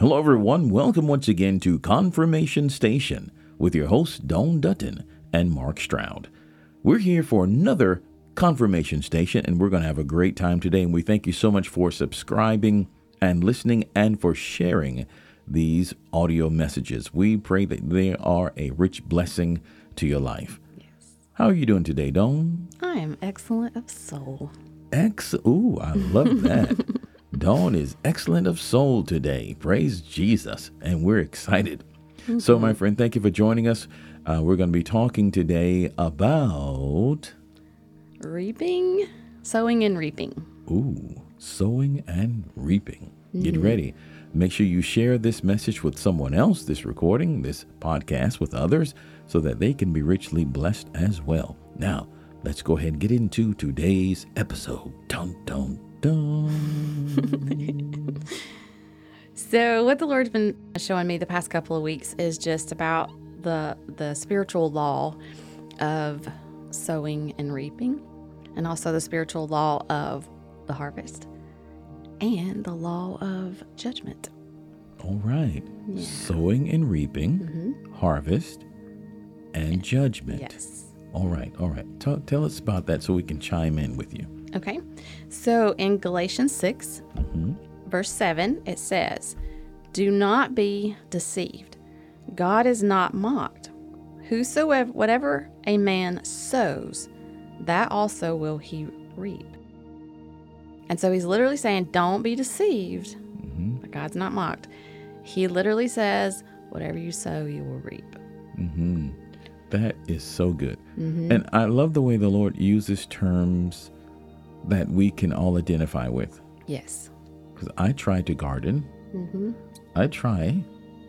Hello, everyone. Welcome once again to Confirmation Station with your hosts, Dawn Dutton and Mark Stroud. We're here for another Confirmation Station, and we're going to have a great time today. And we thank you so much for subscribing and listening and for sharing these audio messages. We pray that they are a rich blessing to your life. Yes. How are you doing today, Dawn? I am excellent of soul. Ex. Ooh, I love that. Dawn is excellent of soul today. Praise Jesus. And we're excited. So, my friend, thank you for joining us. Uh, we're going to be talking today about, Reaping, sowing, and reaping. ooh, sowing and reaping. Get ready. Make sure you share this message with someone else, this recording, this podcast with others, so that they can be richly blessed as well. Now, let's go ahead and get into today's episode. Dun, dun, dun. So, what the Lord's been showing me the past couple of weeks is just about the the spiritual law of sowing and reaping, and also the spiritual law of the harvest, and the law of judgment. All right. Yeah. Sowing and reaping, mm-hmm. harvest, and judgment. Yes. All right. All right. Tell, tell us about that so we can chime in with you. Okay. So in Galatians 6, verse 7, it says, Do not be deceived. God is not mocked. Whosoever, whatever a man sows, that also will he reap. And so he's literally saying, Don't be deceived. But God's not mocked. He literally says, Whatever you sow, you will reap. hmm That is so good. And I love the way the Lord uses terms that we can all identify with. Yes. Because I try to garden. Mm-hmm. I try,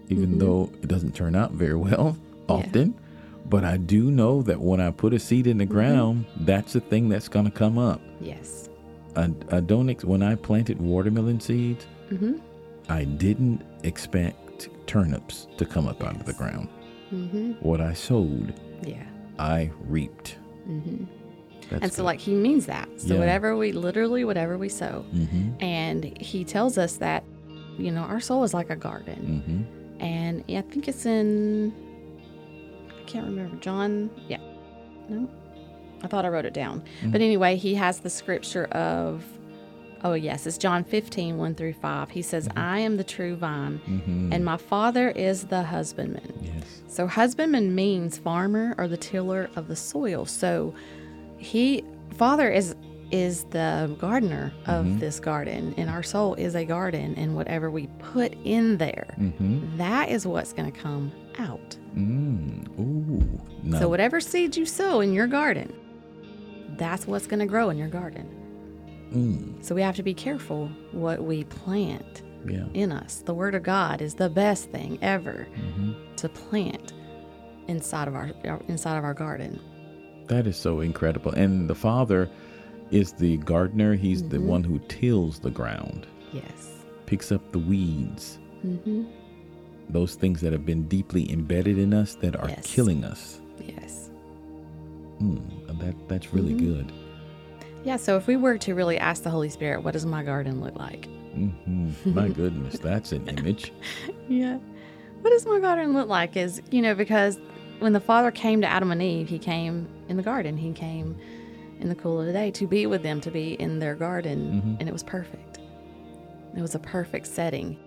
even though it doesn't turn out very well often. But I do know that when I put a seed in the ground, that's the thing that's going to come up. Yes. I, I don't ex- when I planted watermelon seeds, Mm-hmm. I didn't expect turnips to come up out of the ground. Mm-hmm. What I sowed, Yeah. I reaped. Mm-hmm. That's and so, like, he means that. So, Yeah. whatever we literally, whatever we sow. hmm And he tells us that, you know, our soul is like a garden. hmm And I think it's in, I can't remember, John. Yeah. No. I thought I wrote it down. Mm-hmm. But anyway, he has the scripture of, oh, yes, it's John 15, 1 through 5. He says, I am the true vine, hmm and my father is the husbandman. Yes. So husbandman means farmer or the tiller of the soil. So he father is is the gardener of this garden and our soul is a garden and whatever we put in there hmm that is what's going to come out. Mm. Ooh. No. So whatever seeds you sow in your garden that's what's going to grow in your garden. mm. So we have to be careful what we plant Yeah. in us. The word of God is the best thing ever hmm to plant inside of our inside of our garden. That is so incredible. And the Father is the gardener. He's the Mm-hmm. one who tills the ground, Yes. picks up the weeds, Mm-hmm. those things that have been deeply embedded in us that are Yes. killing us. Yes. Mm. That that's really Mm-hmm. good. Yeah. So if we were to really ask the Holy Spirit, what does my garden look like? hmm My goodness, that's an image. Yeah. What does my garden look like? Is you know because when the Father came to Adam and Eve, He came in the garden. He came in the cool of the day to be with them, to be in their garden, Mhm. and it was perfect. It was a perfect setting.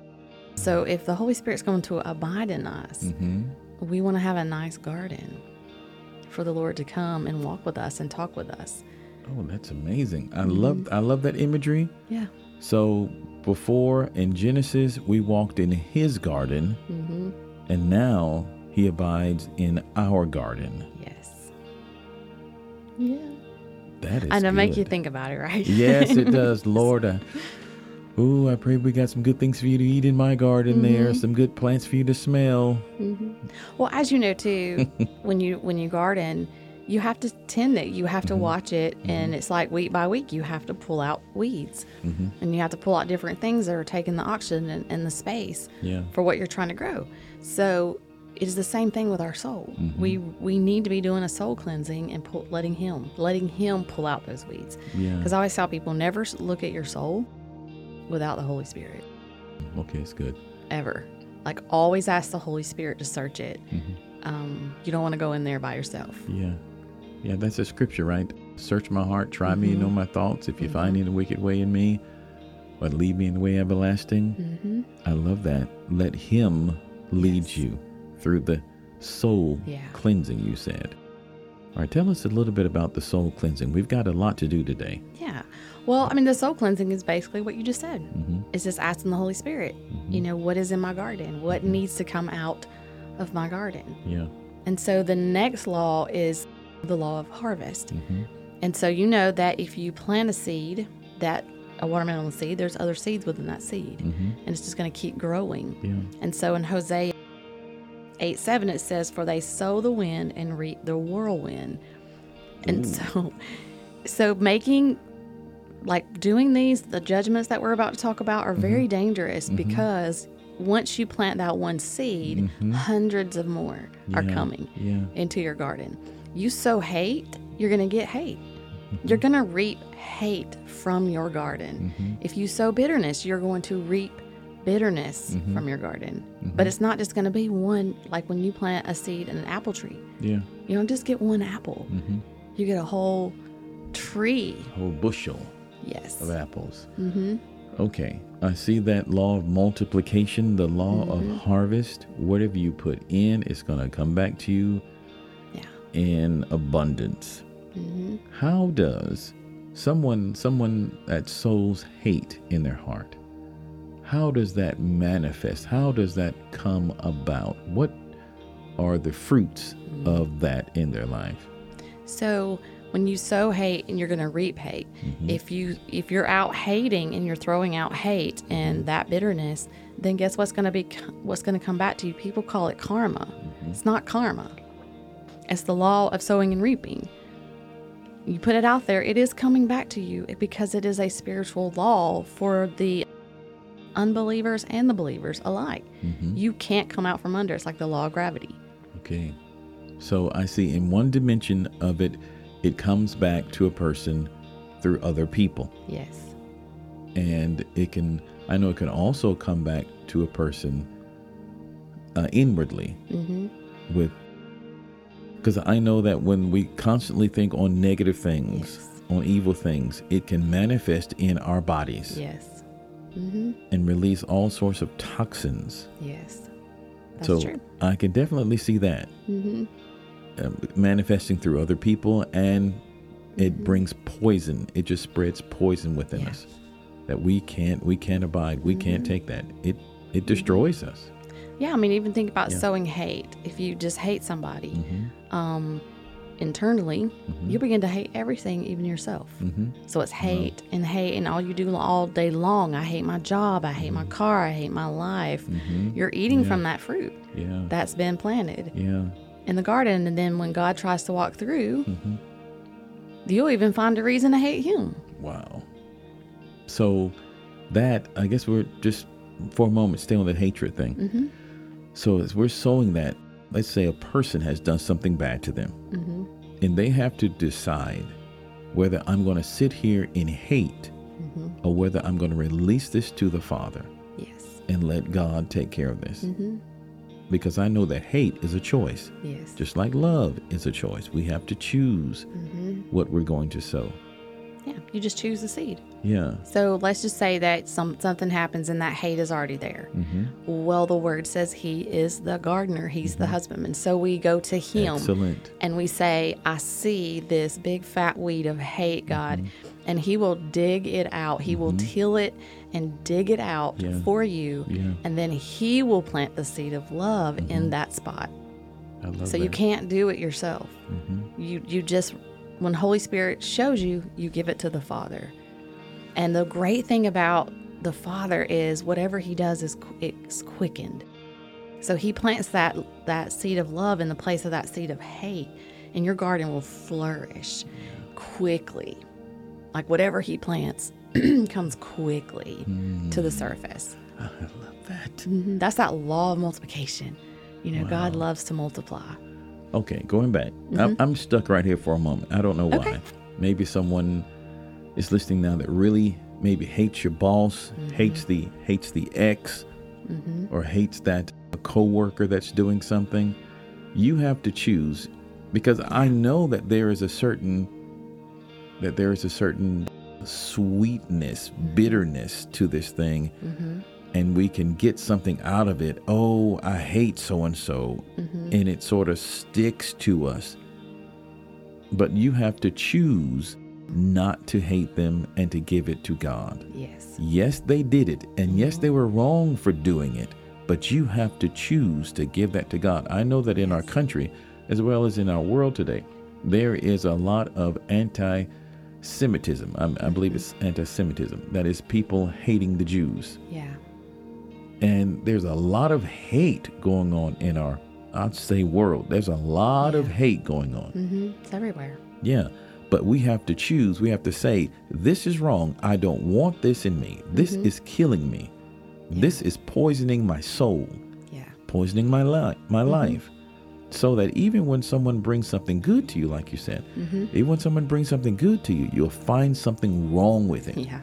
So if the Holy Spirit's going to abide in us, hmm we want to have a nice garden for the Lord to come and walk with us and talk with us. Oh, that's amazing. I Mm-hmm. love I love that imagery. Yeah. So before in Genesis, we walked in His garden, Mm-hmm. and now He abides in our garden. Yes. Yeah. That is. And I know, make you think about it, right? Yes, it does, Lord. I, ooh, I pray we got some good things for you to eat in my garden. There, Mm-hmm. some good plants for you to smell. Well, as you know too, when you when you garden, you have to tend it. You have to watch it, and it's like week by week. You have to pull out weeds, Mhm. and you have to pull out different things that are taking the oxygen and, and the space Yeah. for what you're trying to grow. So it is the same thing with our soul. We we need to be doing a soul cleansing and pull, letting Him letting Him pull out those weeds. Yeah. Because I always tell people never look at your soul without the Holy Spirit. Okay, it's good. ever. Like always ask the Holy Spirit to search it. Mm-hmm. Um, you don't want to go in there by yourself. Yeah. Yeah, that's a scripture, right? Search my heart, try me, know my thoughts. If you find any wicked way in me, but lead me in the way everlasting. Mm-hmm. I love that. Let Him lead Yes. you through the soul Yeah. cleansing, you said. All right, tell us a little bit about the soul cleansing. We've got a lot to do today. Yeah. Well, I mean, the soul cleansing is basically what you just said. Mm-hmm. It's just asking the Holy Spirit, you know, what is in my garden? What Mm-hmm. needs to come out of my garden? Yeah. And so the next law is the law of harvest. Mm-hmm. And so you know that if you plant a seed, that a watermelon seed, there's other seeds within that seed, Mm-hmm. and it's just going to keep growing. Yeah. And so in Hosea 8 7, it says, For they sow the wind and reap the whirlwind. And so, so making, like doing these, the judgments that we're about to talk about are very mm-hmm. dangerous mm-hmm. because once you plant that one seed, mm-hmm. hundreds of more are coming Yeah. into your garden. You sow hate, you're going to get hate. You're going to reap hate from your garden. If you sow bitterness, you're going to reap bitterness from your garden. But it's not just going to be one, like when you plant a seed in an apple tree, Yeah. you don't just get one apple, Mm-hmm. you get a whole tree. a Whole bushel Yes. of apples. Mm-hmm. Okay. I see that law of multiplication, the law Mm-hmm. of harvest. Whatever you put in, it's going to come back to you Yeah. in abundance. Mm-hmm. How does someone someone that sows hate in their heart? How does that manifest? How does that come about? What are the fruits Mm-hmm. of that in their life? So when you sow hate and you're going to reap hate, if you if you're out hating and you're throwing out hate and that bitterness, then guess what's going to be what's going to come back to you? People call it karma. It's not karma. It's the law of sowing and reaping. You put it out there, it is coming back to you because it is a spiritual law for the unbelievers and the believers alike. You can't come out from under. It's like the law of gravity. Okay. So I see in one dimension of it, it comes back to a person through other people. Yes. And it can, I know it can also come back to a person uh, inwardly Mm-hmm. with, because I know that when we constantly think on negative things, Yes. on evil things, it can manifest in our bodies Yes. Mm-hmm. and release all sorts of toxins. Yes. That's so true. I can definitely see that. Mm-hmm. uh, manifesting through other people and it brings poison it just spreads poison within Yeah. us that we can't we can't abide we can't take that it it destroys us Yeah, I mean, even think about Yeah. sowing hate. If you just hate somebody, mm-hmm. um, internally, Mhm. you begin to hate everything, even yourself. Mm-hmm. So it's hate and hate, and all you do all day long. I hate my job. I hate my car. I hate my life. Mm-hmm. You're eating Yeah. from that fruit yeah that's been planted yeah in the garden, and then when God tries to walk through, Mhm. you'll even find a reason to hate Him. wow so that i guess we're just for a moment stay on that hatred thing Mm-hmm. so as we're sowing that let's say a person has done something bad to them Mm-hmm. and they have to decide whether I'm going to sit here in hate Mm-hmm. or whether I'm going to release this to the Father Yes. and let God take care of this. Mm-hmm. Because I know that hate is a choice, Yes. just like love is a choice. We have to choose Mm-hmm. what we're going to sow. Yeah. You just choose the seed. Yeah. So let's just say that some something happens and that hate is already there. hmm Well, the word says he is the gardener, he's the husbandman. So we go to him Excellent. and we say, I see this big fat weed of hate, God, and he will dig it out. He will till it and dig it out Yeah. for you. Yeah. And then he will plant the seed of love in that spot. I love So that. you can't do it yourself. hmm You you just when Holy Spirit shows you, you give it to the Father. And the great thing about the Father is whatever he does is it's quickened. So he plants that that seed of love in the place of that seed of hate, and your garden will flourish quickly. Like whatever he plants comes quickly to the surface. I love that. Mhm. That's that law of multiplication. You know, God loves to multiply. Okay, going back. I'm, mm-hmm. I'm stuck right here for a moment. I don't know why. Mm-hmm. Okay. Maybe someone is listening now that really maybe hates your boss, mm-hmm. hates the hates the ex, mm-hmm. or hates that a coworker that's doing something, you have to choose because I know that there is a certain that there is a certain sweetness, bitterness to this thing. And we can get something out of it. Oh, I hate so and so. And it sort of sticks to us. But you have to choose not to hate them and to give it to God. Yes. Yes, they did it. And yes, they mm-hmm. were wrong for doing it. But you have to choose to give that to God. I know that in our country, as well as in our world today, there is a lot of anti Semitism. I, I believe mm-hmm. it's anti Semitism. That is people hating the Jews. Yeah. And there's a lot of hate going on in our, I'd say, world. There's a lot of hate going on. hmm It's everywhere. Yeah. But we have to choose. We have to say, this is wrong. I don't want this in me. This mm-hmm. is killing me. This is poisoning my soul, Yeah. poisoning my life, my mm-hmm. life. So that even when someone brings something good to you, like you said, mm-hmm. even when someone brings something good to you, you'll find something wrong with it. Yeah.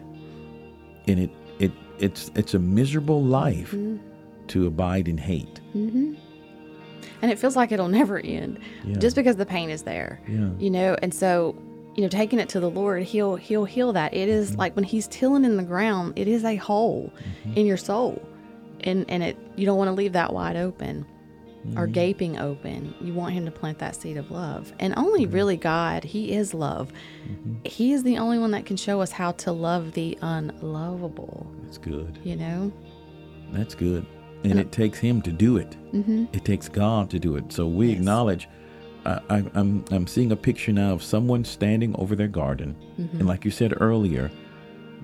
And it it it's it's a miserable life to abide in hate. And it feels like it'll never end Yeah. just because the pain is there. Yeah. You know, and so, you know, taking it to the Lord, he'll he'll heal that. It is Mm-hmm. like when he's tilling in the ground, it is a hole Mm-hmm. in your soul. And and it you don't want to leave that wide open or Mm-hmm. gaping open. You want him to plant that seed of love. And only Mm-hmm. really God, he is love. He is the only one that can show us how to love the unlovable, That's good. you know? That's good. And it takes him to do it. Mhm. It takes God to do it. So we Yes. acknowledge. I, I, I'm I'm seeing a picture now of someone standing over their garden, Mm-hmm. and like you said earlier,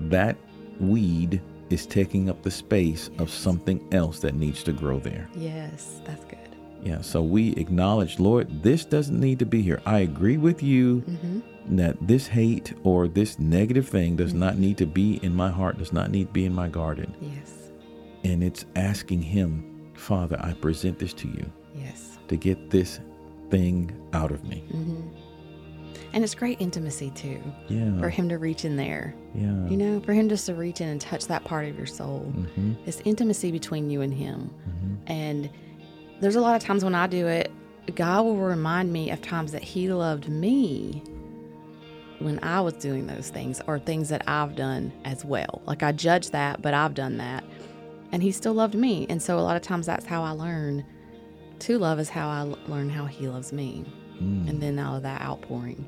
that weed is taking up the space of something else that needs to grow there. Yes, that's good. Yeah. So we acknowledge, Lord, this doesn't need to be here. I agree with you Mm-hmm. that this hate or this negative thing does not need to be in my heart, does not need to be in my garden. Yes. And it's asking Him, Father, I present this to you Yes. to get this thing out of me. And it's great intimacy too, Yeah. for him to reach in there. Yeah. You know, for him just to reach in and touch that part of your soul. Mm-hmm. It's intimacy between you and him. And there's a lot of times when I do it, God will remind me of times that he loved me when I was doing those things or things that I've done as well. Like I judge that, but I've done that. And he still loved me. And so a lot of times that's how I learn to love is how I l- learn how he loves me. Hmm. And then all of that outpouring.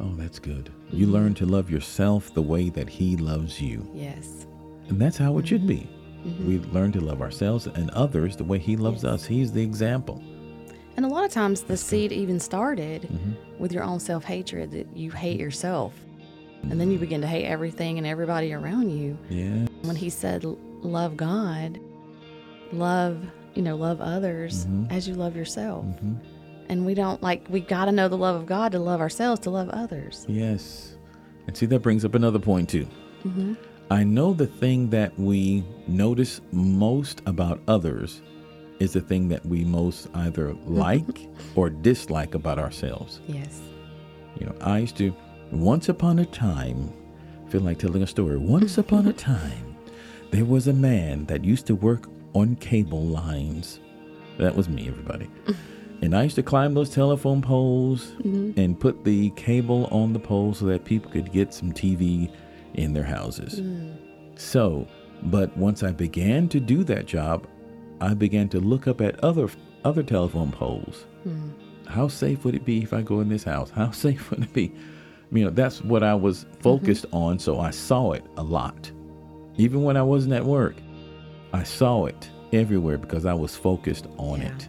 Oh, that's good. You learn to love yourself the way that He loves you. Yes. And that's how it should be. Mm-hmm. We learn to love ourselves and others the way He loves us. He's the example. And a lot of times the seed even started Mm-hmm. with your own self hatred that you hate mm-hmm. yourself. And then you begin to hate everything and everybody around you. Yeah. When he said, "L- love God, love, you know, love others as you love yourself. And we don't like, we got to know the love of God to love ourselves, to love others. Yes. And see, that brings up another point, too. Mm-hmm. I know the thing that we notice most about others is the thing that we most either like or dislike about ourselves. Yes. You know, I used to, once upon a time, feel like telling a story. Once upon a time, there was a man that used to work on cable lines. That was me, everybody. And I used to climb those telephone poles mm-hmm. and put the cable on the pole so that people could get some TV in their houses. Mm. So, but once I began to do that job, I began to look up at other other telephone poles. Mm. How safe would it be if I go in this house? How safe would it be? You know, that's what I was mm-hmm. focused on, so I saw it a lot. Even when I wasn't at work, I saw it everywhere because I was focused on Yeah. it.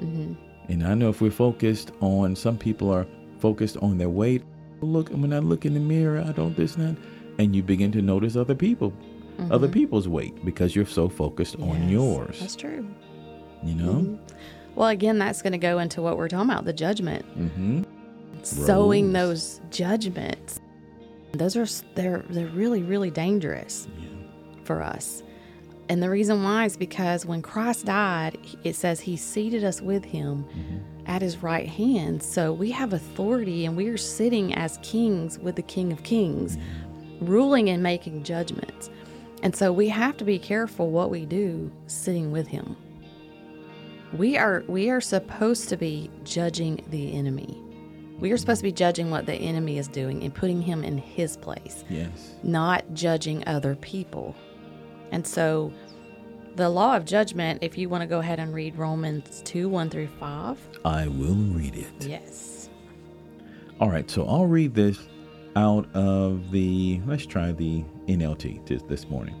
Mm-hmm. And I know if we're focused on, some people are focused on their weight. Look, when I look in the mirror, I don't this and that. And you begin to notice other people, other people's weight because you're so focused on Mm-hmm. Yours. That's true. You know? Well, again, that's going to go into what we're talking about the judgment. Mm-hmm. Sowing those judgments. Those are, they're, they're really, really dangerous. Yeah. For us. And the reason why is because when Christ died, it says he seated us with him mm-hmm. at his right hand. So we have authority and we are sitting as kings with the King of Kings. Mm-hmm. ruling and making judgments. And so we have to be careful what we do sitting with him. We are we are supposed to be judging the enemy. We are supposed to be judging what the enemy is doing and putting him in his place, Yes. not judging other people. And so the law of judgment, if you want to go ahead and read Romans 2 1 through 5. I will read it. Yes. All right, so I'll read this out of the, let's try the NLT this, this morning.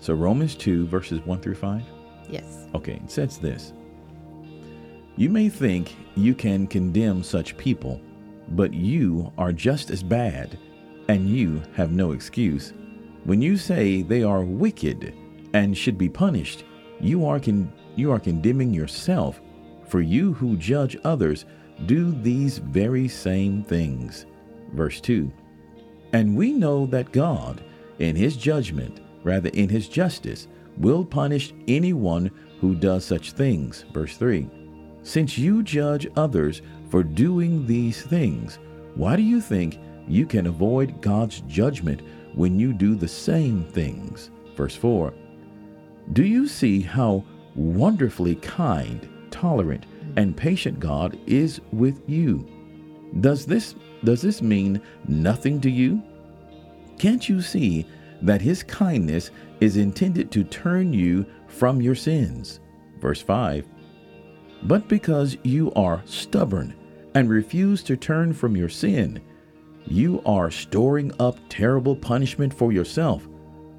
So Romans 2, verses 1 through 5. Yes. Okay, it says this You may think you can condemn such people, but you are just as bad, and you have no excuse. When you say they are wicked and should be punished, you are, con- you are condemning yourself, for you who judge others do these very same things. Verse 2 And we know that God, in his judgment, rather in his justice, will punish anyone who does such things. Verse 3 Since you judge others for doing these things, why do you think you can avoid God's judgment when you do the same things? Verse 4 Do you see how wonderfully kind, tolerant, and patient God is with you? Does this does this mean nothing to you? Can't you see that his kindness is intended to turn you from your sins? Verse 5 But because you are stubborn and refuse to turn from your sin, you are storing up terrible punishment for yourself.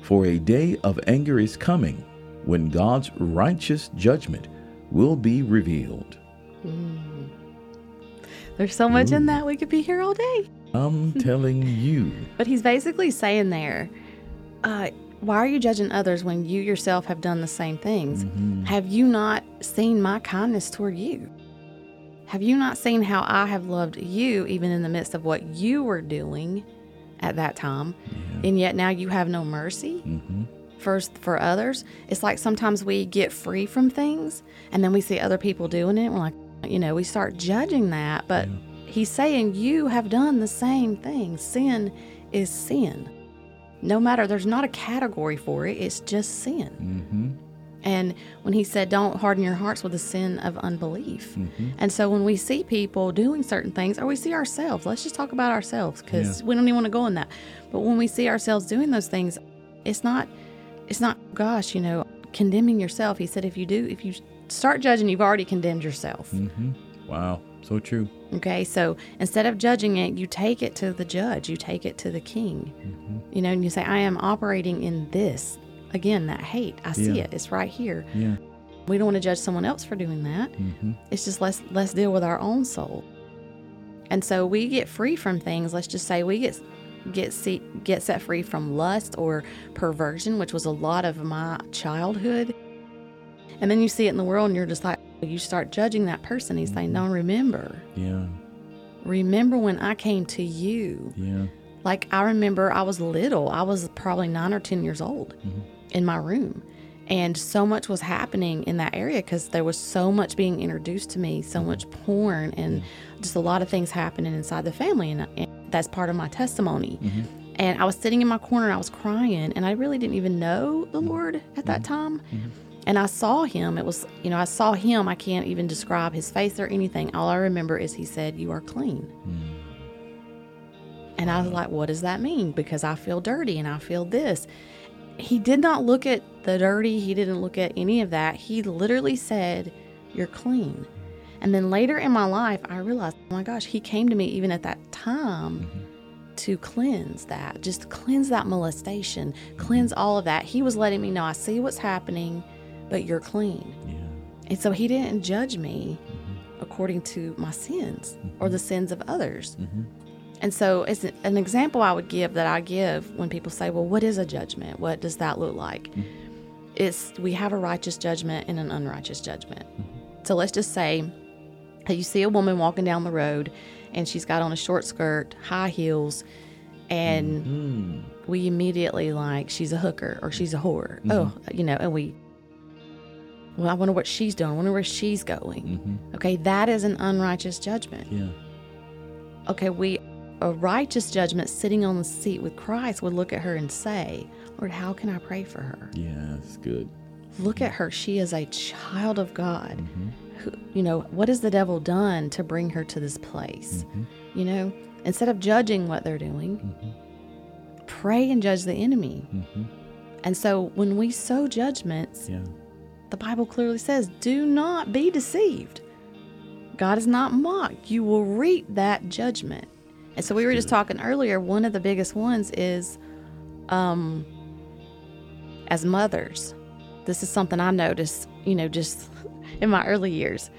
For a day of anger is coming when God's righteous judgment will be revealed. There's so much in that we could be here all day. I'm telling you. But he's basically saying there, uh, why are you judging others when you yourself have done the same things? Have you not seen my kindness toward you? Have you not seen how I have loved you even in the midst of what you were doing at that time? And yet now you have no mercy first for others. It's like sometimes we get free from things and then we see other people doing it. And we're like, you know, we start judging that. But he's saying you have done the same thing. Sin is sin. No matter, there's not a category for it, it's just sin. Mm-hmm. And when he said, don't harden your hearts with the sin of unbelief. And so when we see people doing certain things, or we see ourselves, let's just talk about ourselves because we don't even want to go in that. But when we see ourselves doing those things, it's not, it's not, gosh, you know, condemning yourself. He said, if you do, if you start judging, you've already condemned yourself. Mm-hmm. Wow, so true. Okay, so instead of judging it, you take it to the judge, you take it to the king. You know, and you say, I am operating in this. Again, that hate, I see Yeah. it, it's right here. Yeah. We don't want to judge someone else for doing that. Mm-hmm. It's just let's let's deal with our own soul. And so we get free from things. Let's just say we get get see, get set free from lust or perversion, which was a lot of my childhood. And then you see it in the world, and you're just like, you start judging that person. He's saying, "No, remember, Yeah. remember when I came to you." Yeah. Like I remember I was little. I was probably 9 or 10 years old in my room. And so much was happening in that area cuz there was so much being introduced to me, so much porn and mm-hmm. just a lot of things happening inside the family and, and that's part of my testimony. Mm-hmm. And I was sitting in my corner, I was crying, and I really didn't even know the mm-hmm. Lord at that time. And I saw him. It was, you know, I saw him. I can't even describe his face or anything. All I remember is he said, You are clean. Mm. And I was like, what does that mean? Because I feel dirty and I feel this. He did not look at the dirty, he didn't look at any of that. He literally said, You're clean. And then later in my life, I realized, oh my gosh, he came to me even at that time mm-hmm. to cleanse that, just cleanse that molestation, cleanse all of that. He was letting me know, I see what's happening, but you're clean. Yeah. And so he didn't judge me mm-hmm. according to my sins or the mm-hmm. sins of others. And so, it's an example I would give that I give when people say, Well, what is a judgment? What does that look like? It's we have a righteous judgment and an unrighteous judgment. So, let's just say that you see a woman walking down the road and she's got on a short skirt, high heels, and Mm. we immediately like she's a hooker or she's a whore. Oh, you know, and we, well, I wonder what she's doing. I wonder where she's going. Mm-hmm. Okay, that is an unrighteous judgment. Yeah. Okay, we a righteous judgment sitting on the seat with Christ would look at her and say, Lord, how can I pray for her? Yeah, it's good. Look at her. She is a child of God. Mm-hmm. Who, you know, what has the devil done to bring her to this place? Mm-hmm. You know, instead of judging what they're doing, mm-hmm. pray and judge the enemy. And so when we sow judgments, Yeah. the Bible clearly says, do not be deceived. God is not mocked. You will reap that judgment. And so we were just talking earlier, one of the biggest ones is um as mothers. This is something I noticed, you know, just in my early years.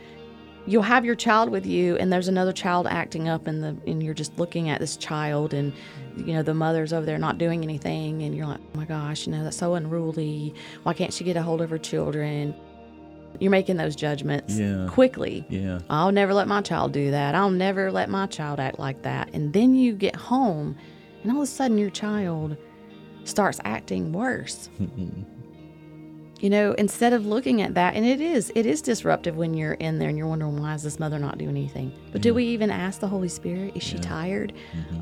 You'll have your child with you and there's another child acting up and the and you're just looking at this child and you know the mother's over there not doing anything and you're like, "Oh my gosh, you know, that's so unruly. Why can't she get a hold of her children?" You're making those judgments Yeah. quickly. Yeah. I'll never let my child do that. I'll never let my child act like that. And then you get home, and all of a sudden your child starts acting worse. you know, instead of looking at that, and it is, it is disruptive when you're in there and you're wondering why is this mother not doing anything. But do we even ask the Holy Spirit? Is she tired?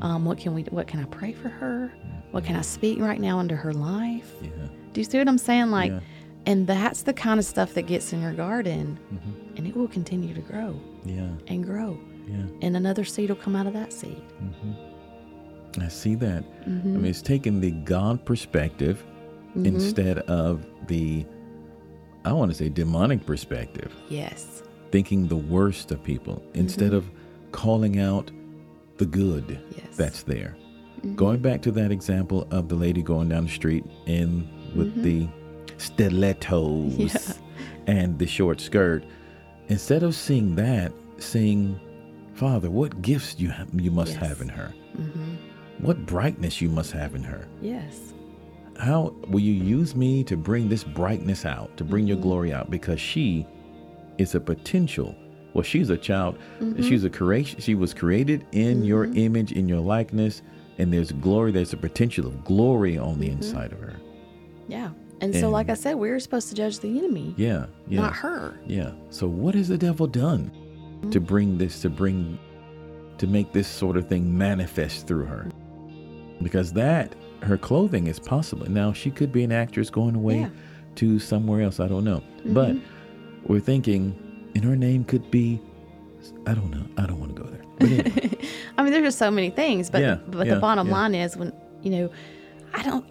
Um, what can we? What can I pray for her? What can I speak right now into her life? Yeah. Do you see what I'm saying? Like, Yeah. And that's the kind of stuff that gets in your garden, and it will continue to grow Yeah. and grow. Yeah. And another seed will come out of that seed. I see that. Mm-hmm. I mean, it's taking the God perspective instead of the, I want to say, demonic perspective, Yes. thinking the worst of people instead of calling out the good Mm-hmm. Yes. Mm-hmm. that's there. Going back to that example of the lady going down the street in with the stilettos Mm-hmm. Yeah. and the short skirt, instead of seeing that, seeing, Father, what gifts you have, you must Yes. have in her. Mm-hmm. What brightness you must have in her. Yes. How will you use me to bring this brightness out, to bring Mm-hmm. your glory out? Because she is a potential. Well, she's a child. Mm-hmm. She's a creation. She was created in your image, in your likeness, and there's glory. There's a potential of glory on Mm-hmm. the inside of her. Yeah. And so, And- like I said, we're supposed to judge the enemy, Yeah, yeah, not her. yeah. So, what has the devil done to mm-hmm. bring this, to bring, to make this sort of thing manifest through her? Because that, her clothing is possible. Now, she could be an actress going away Yeah. to somewhere else. I don't know. But mm-hmm. we're thinking, and her name could be, I don't know. I don't want to go there. Anyway, I mean, there's just so many things, but Yeah, but yeah, the bottom line is when you know, I don't.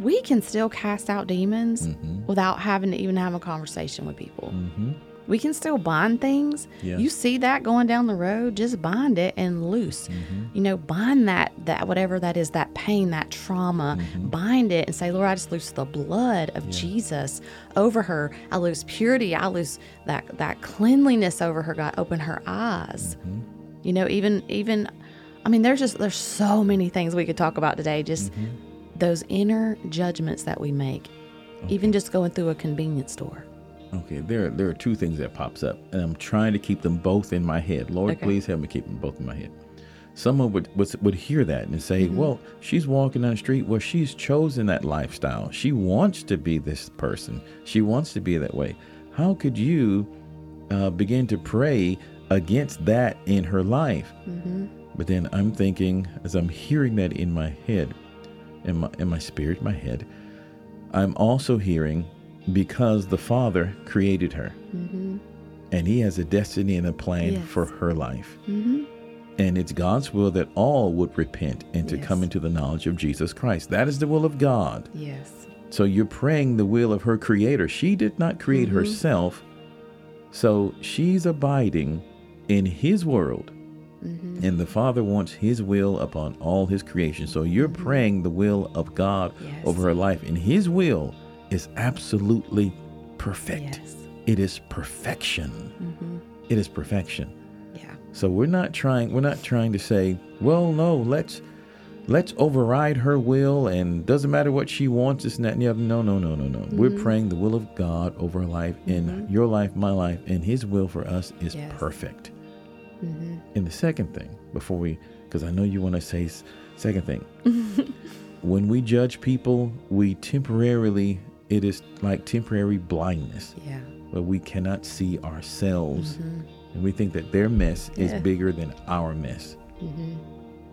We can still cast out demons Mm-hmm. without having to even have a conversation with people. hmm We can still bind things. Yeah. You see that going down the road, just bind it and loose. Mm-hmm. You know, bind that that whatever that is, that pain, that trauma, Mm-hmm. bind it and say, Lord, I just loose the blood of Jesus over her. I lose purity. I lose that that cleanliness over her. God, open her eyes. Mm-hmm. You know, even even I mean, there's just there's so many things we could talk about today. Just Mm-hmm. Those inner judgments that we make, even just going through a convenience store. Okay, there there are two things that pops up, and I'm trying to keep them both in my head. Lord, Okay. please help me keep them both in my head. Someone would would, would hear that and say, Mm-hmm. "Well, she's walking down the street. Well, she's chosen that lifestyle. She wants to be this person. She wants to be that way. How could you uh, begin to pray against that in her life?" Mm-hmm. But then I'm thinking, as I'm hearing that in my head, in my in my spirit, my head, I'm also hearing because the Father created her, and He has a destiny and a plan Yes. for her life, Mm-hmm. and it's God's will that all would repent and to Yes. come into the knowledge of Jesus Christ. That is the will of God. Yes. So you're praying the will of her Creator. She did not create Mm-hmm. herself, so she's abiding in His world. Mm-hmm. And the Father wants His will upon all His creation. So you're praying the will of God Mm-hmm. Yes. over her life. And His will is absolutely perfect. Yes. It is perfection. Mm-hmm. It is perfection. Yeah. So we're not trying we're not trying to say, well, no, let's let's override her will and doesn't matter what she wants, It's not. that and the other. No, no, no, no, no. We're Mm-hmm. praying the will of God over her life and your life, my life, and his will for us is Yes. perfect. Mm-hmm. And the second thing, before we, because I know you want to say second thing, when we judge people, we temporarily, it is like temporary blindness, Yeah. where we cannot see ourselves, and we think that their mess is Mm-hmm. Bigger than our mess. Mm-hmm.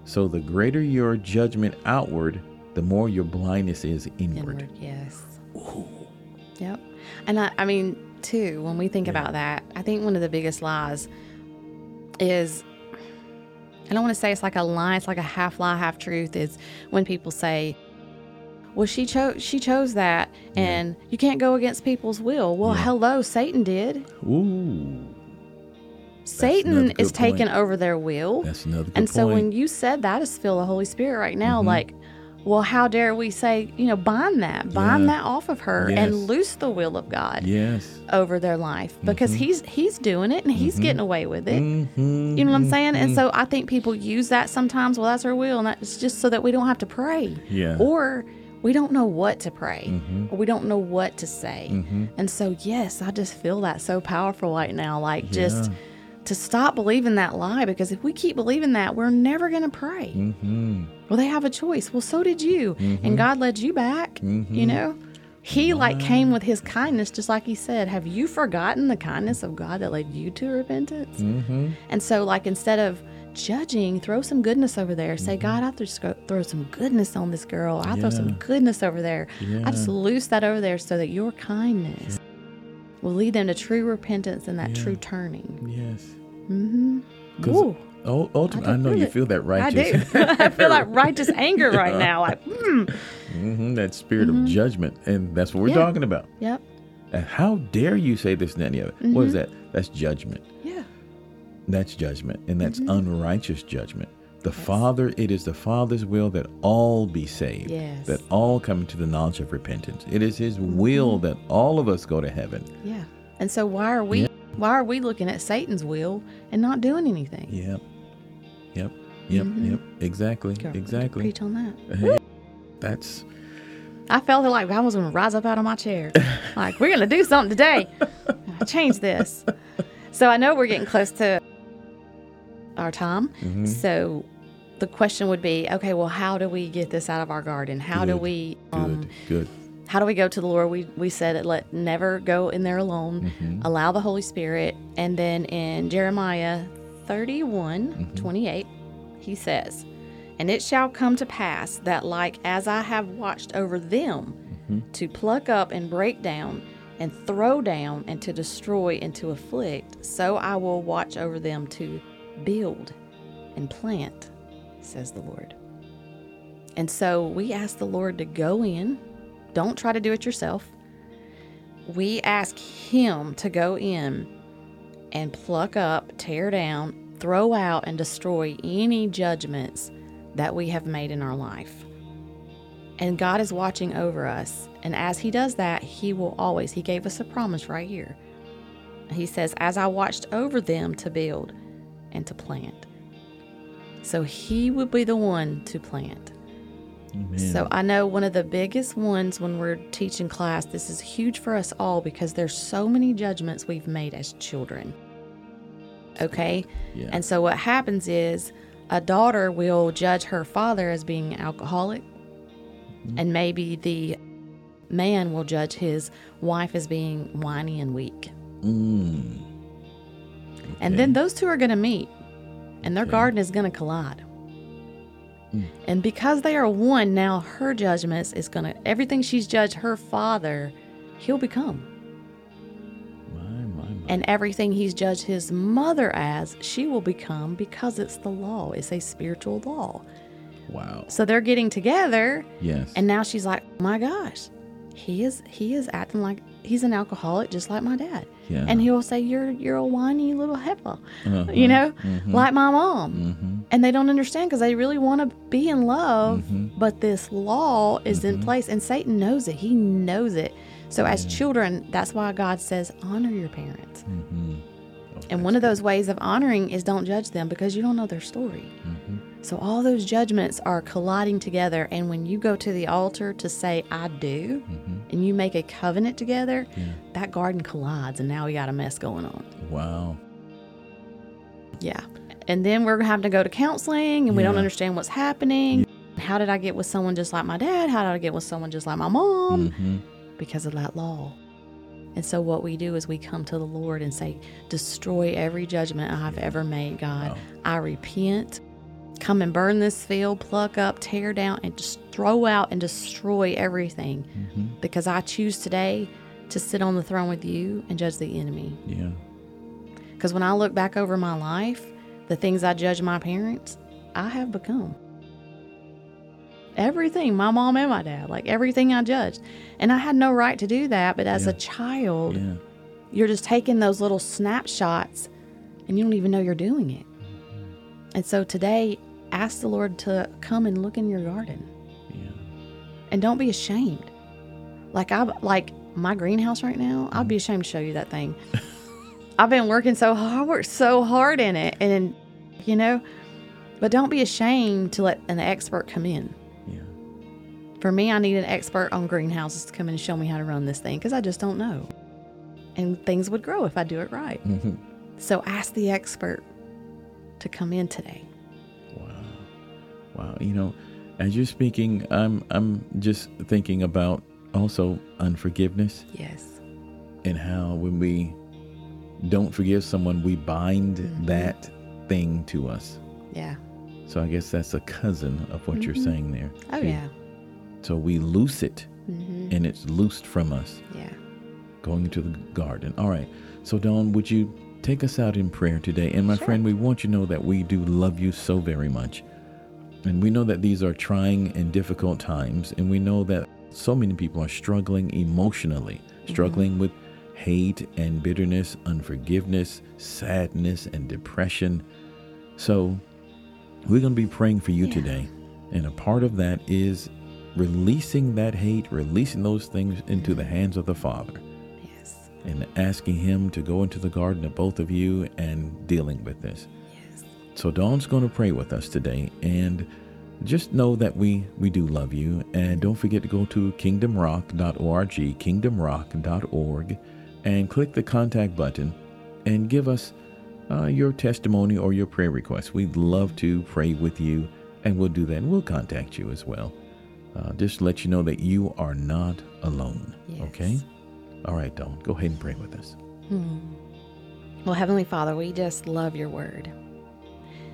So the greater your judgment outward, the more your blindness is inward. Inward, yes. Yep. And I, I mean, too, when we think about that, I think one of the biggest lies is I don't want to say it's like a lie, it's like a half lie, half truth is when people say, well, she chose she chose that and you can't go against people's will. Well, Yeah. hello, Satan did. Ooh, Satan is good taking over their will. that's another and so point. when you said that, I just feel the Holy Spirit right now, Mhm. like, well, how dare we say, you know, bind that, bind Yeah. that off of her Yes. and loose the will of God yes. over their life because Mhm. he's he's doing it and he's getting away with it. Mhm, You know what I'm saying? And so I think people use that sometimes. Well, that's her will, and that's just so that we don't have to pray, yeah. or we don't know what to pray, Mhm. or we don't know what to say. Mhm. And so, yes, I just feel that so powerful right now. Like just Yeah. To stop believing that lie, because if we keep believing that, we're never going to pray. Mhm. Well, they have a choice. Well, so did you, Mhm. and God led you back. You Mhm. know. He like came with his kindness, just like he said. Have you forgotten the kindness of God that led you to repentance? Mhm. And so, like, instead of judging, throw some goodness over there. Say, God, I just go throw some goodness on this girl. I throw some Mm-hmm. Goodness over there. I just Yeah. loose that over there so that your kindness will lead them to true repentance and that Yeah. true turning. Yes. Mm-hmm. 'Cause Ooh, Oh, ultimately, I I, know feel you it. feel that righteous. I do. I feel like righteous anger right now. Like, mm. hmm that spirit of judgment, and that's what we're Yeah. talking about. yep, And how dare you say this and that and the other? What Mm-hmm. is that? That's judgment. yeah, That's judgment, and that's Mm-hmm. unrighteous judgment. The Father, it is the Father's will that all be saved, Yes. that all come to the knowledge of repentance. It is His will that all of us go to heaven. yeah. And so, why are we? Yeah. Why are we looking at Satan's will and not doing anything? Yep, yep, yep, yep. Exactly, Girl, exactly. Preach on that. Hey, That's I felt like I was going to rise up out of my chair. like, we're going to do something today. Change this. So I know we're getting close to our time. mhm. So the question would be, okay, well, how do we get this out of our garden? How do Good, we good, um, good. How do we go to the Lord? We we said let never go in there alone. Mhm. Allow the Holy Spirit. And then in Jeremiah 31, Mm-hmm. 28, he says, And it shall come to pass that like as I have watched over them Mm-hmm. to pluck up and break down and throw down and to destroy and to afflict, so I will watch over them to build and plant, says the Lord. And so we ask the Lord to go in. Don't try to do it yourself. We ask Him to go in and pluck up, tear down, throw out, and destroy any judgments that we have made in our life. And God is watching over us. And as He does that, He will always, He gave us a promise right here. He says, As I watched over them to build and to plant. So He would be the one to plant. Amen. So I know one of the biggest ones when we're teaching class, this is huge for us all because there's so many judgments we've made as children. Okay? yeah. And so what happens is a daughter will judge her father as being alcoholic, and maybe the man will judge his wife as being whiny and weak. Mm. And then those two are going to meet, and their Okay. garden is going to collide. Mm. And because they are one, now her judgments is going to, everything she's judged her father, he'll become. My, my, my. And everything he's judged his mother as, she will become because it's the law. It's a spiritual law. wow. So they're getting together, Yes. and now she's like, my gosh, he is he is acting like he's an alcoholic just like my dad. Yeah. And he'll say, You're you're a whiny little heifer, Uh-huh. you know, Mhm. like my mom. Mhm. And they don't understand because they really want to be in love, Mhm. but this law is in place, and Satan knows it. He knows it. So, as children, that's why God says, honor your parents. Mhm. Oh, And one of those ways of honoring is don't judge them because you don't know their story. So, all those judgments are colliding together. And when you go to the altar to say, I do, Mhm. and you make a covenant together, Yeah. that garden collides, and now we got a mess going on. Wow. Yeah. And then we're having to go to counseling and we don't understand what's happening. How did I get with someone just like my dad? How did I get with someone just like my mom? Mhm. Because of that law. And so what we do is we come to the Lord and say, Destroy every judgment I've ever made, God. Wow. I repent. Come and burn this field, pluck up, tear down, and just throw out and destroy everything. Mm-hmm. Because I choose today to sit on the throne with you and judge the enemy. Yeah. Because when I look back over my life, the things I judge my parents, I have become. Everything, my mom and my dad, like everything I judged. And I had no right to do that, but as Yeah. a child, Yeah. you're just taking those little snapshots and you don't even know you're doing it. And so today, ask the Lord to come and look in your garden Yeah. and don't be ashamed. Like I like my greenhouse right now, I'd be ashamed to show you that thing. I've been working so hard, I worked so hard in it and you know, but don't be ashamed to let an expert come in. Yeah. For me, I need an expert on greenhouses to come in and show me how to run this thing because I just don't know. And things would grow if I do it right. Mm-hmm. So ask the expert to come in today. Wow. You know, as you're speaking, I'm I'm just thinking about also unforgiveness Yes. and how when we don't forgive someone, we bind Mhm. that thing to us. Yeah. So I guess that's a cousin of what you're Mhm. saying there. Oh, too. yeah. So we loose it hmm and it's loosed from us Yeah. going into the garden. All right. So Dawn, would you take us out in prayer today? And my Sure. friend, we want you to know that we do love you so very much. And we know that these are trying and difficult times. And we know that so many people are struggling emotionally, mm-hmm. struggling with hate and bitterness, unforgiveness, sadness, and depression. So we're going to be praying for you Yeah. today. And a part of that is releasing that hate, releasing those things into the hands of the Father Yes. and asking Him to go into the garden of both of you and dealing with this. So Dawn's going to pray with us today, and just know that we we do love you. And don't forget to go to kingdomrock.org, kingdomrock.org, and click the contact button and give us uh, your testimony or your prayer request. We'd love to pray with you, and we'll do that. And we'll contact you as well. Uh, just let you know that you are not alone. Yes. Okay. All right, Dawn, go ahead and pray with us. Hmm. Well, Heavenly Father, we just love your word.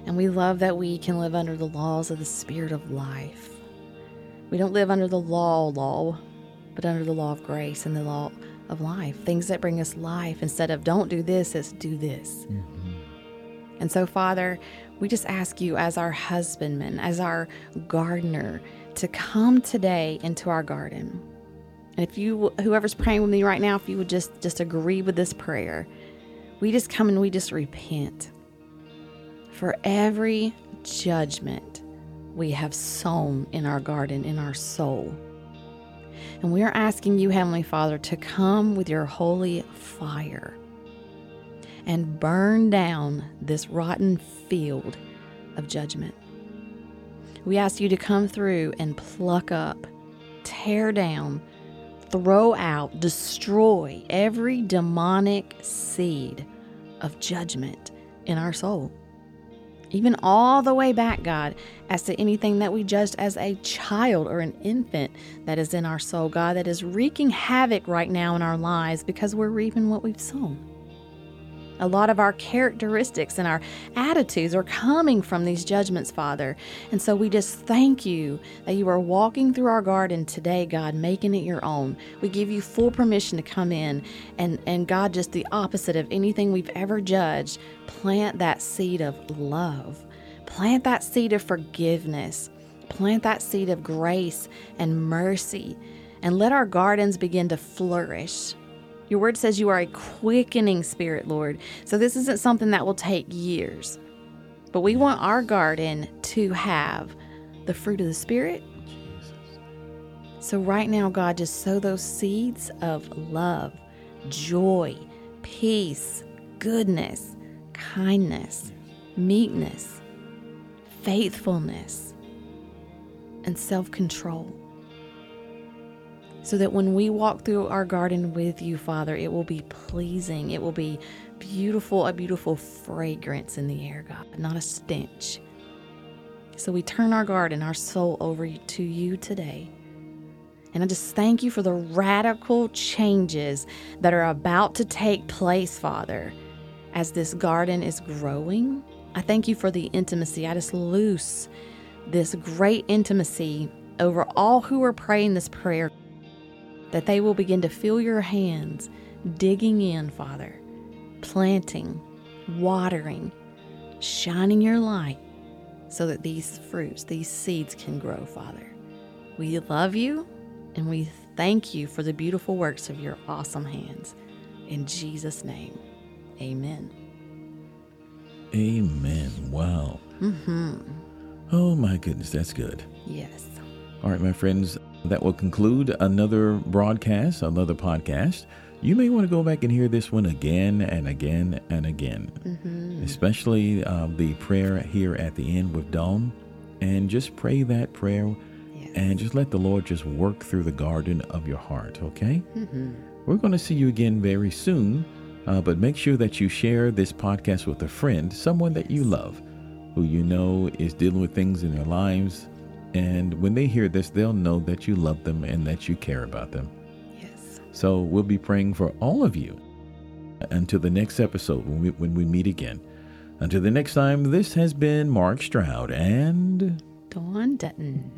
And we love that we can live under the laws of the Spirit of life. We don't live under the law, law, but under the law of grace and the law of life. Things that bring us life instead of don't do this, it's do this. Mm-hmm. And so, Father, we just ask you as our husbandman, as our gardener, to come today into our garden. And if you, whoever's praying with me right now, if you would just just agree with this prayer, we just come and we just repent for every judgment we have sown in our garden, in our soul. And we are asking you, Heavenly Father, to come with your holy fire and burn down this rotten field of judgment. We ask you to come through and pluck up, tear down, throw out, destroy every demonic seed of judgment in our soul. Even all the way back, God, as to anything that we judged as a child or an infant that is in our soul, God, that is wreaking havoc right now in our lives because we're reaping what we've sown. A lot of our characteristics and our attitudes are coming from these judgments, Father. And so we just thank you that you are walking through our garden today, God, making it your own. We give you full permission to come in and, and God, just the opposite of anything we've ever judged, plant that seed of love, plant that seed of forgiveness, plant that seed of grace and mercy, and let our gardens begin to flourish. Your word says you are a quickening spirit, Lord. So this isn't something that will take years. But we want our garden to have the fruit of the Spirit. So right now, God, just sow those seeds of love, joy, peace, goodness, kindness, meekness, faithfulness, and self control so that when we walk through our garden with you, Father, it will be pleasing. It will be beautiful, a beautiful fragrance in the air, God, not a stench. So we turn our garden, our soul over to you today. And I just thank you for the radical changes that are about to take place, Father, as this garden is growing I thank you for the intimacy. I just loose this great intimacy over all who are praying this prayer, that they will begin to feel your hands digging in, Father, planting, watering, shining your light so that these fruits, these seeds can grow, Father. We love you and we thank you for the beautiful works of your awesome hands. In Jesus' name, amen. Amen. Wow. Mm-hmm. Oh, my goodness. That's good. Yes. All right, my friends, that will conclude another broadcast, another podcast. You may want to go back and hear this one again and again and again, Mm-hmm. especially uh, the prayer here at the end with Dawn. And just pray that prayer Yes. and just let the Lord just work through the garden of your heart, okay? Mm-hmm. We're going to see you again very soon, uh, but make sure that you share this podcast with a friend, someone that you love, who you know is dealing with things in their lives. And when they hear this, they'll know that you love them and that you care about them. Yes. So we'll be praying for all of you until the next episode when we, when we meet again. Until the next time, this has been Mark Stroud and Dawn Dutton.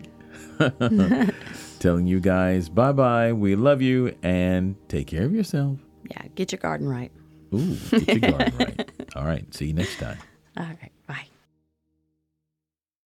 telling you guys bye bye. We love you and take care of yourself. Yeah, get your garden right. Ooh, get your garden right. All right. See you next time. All right.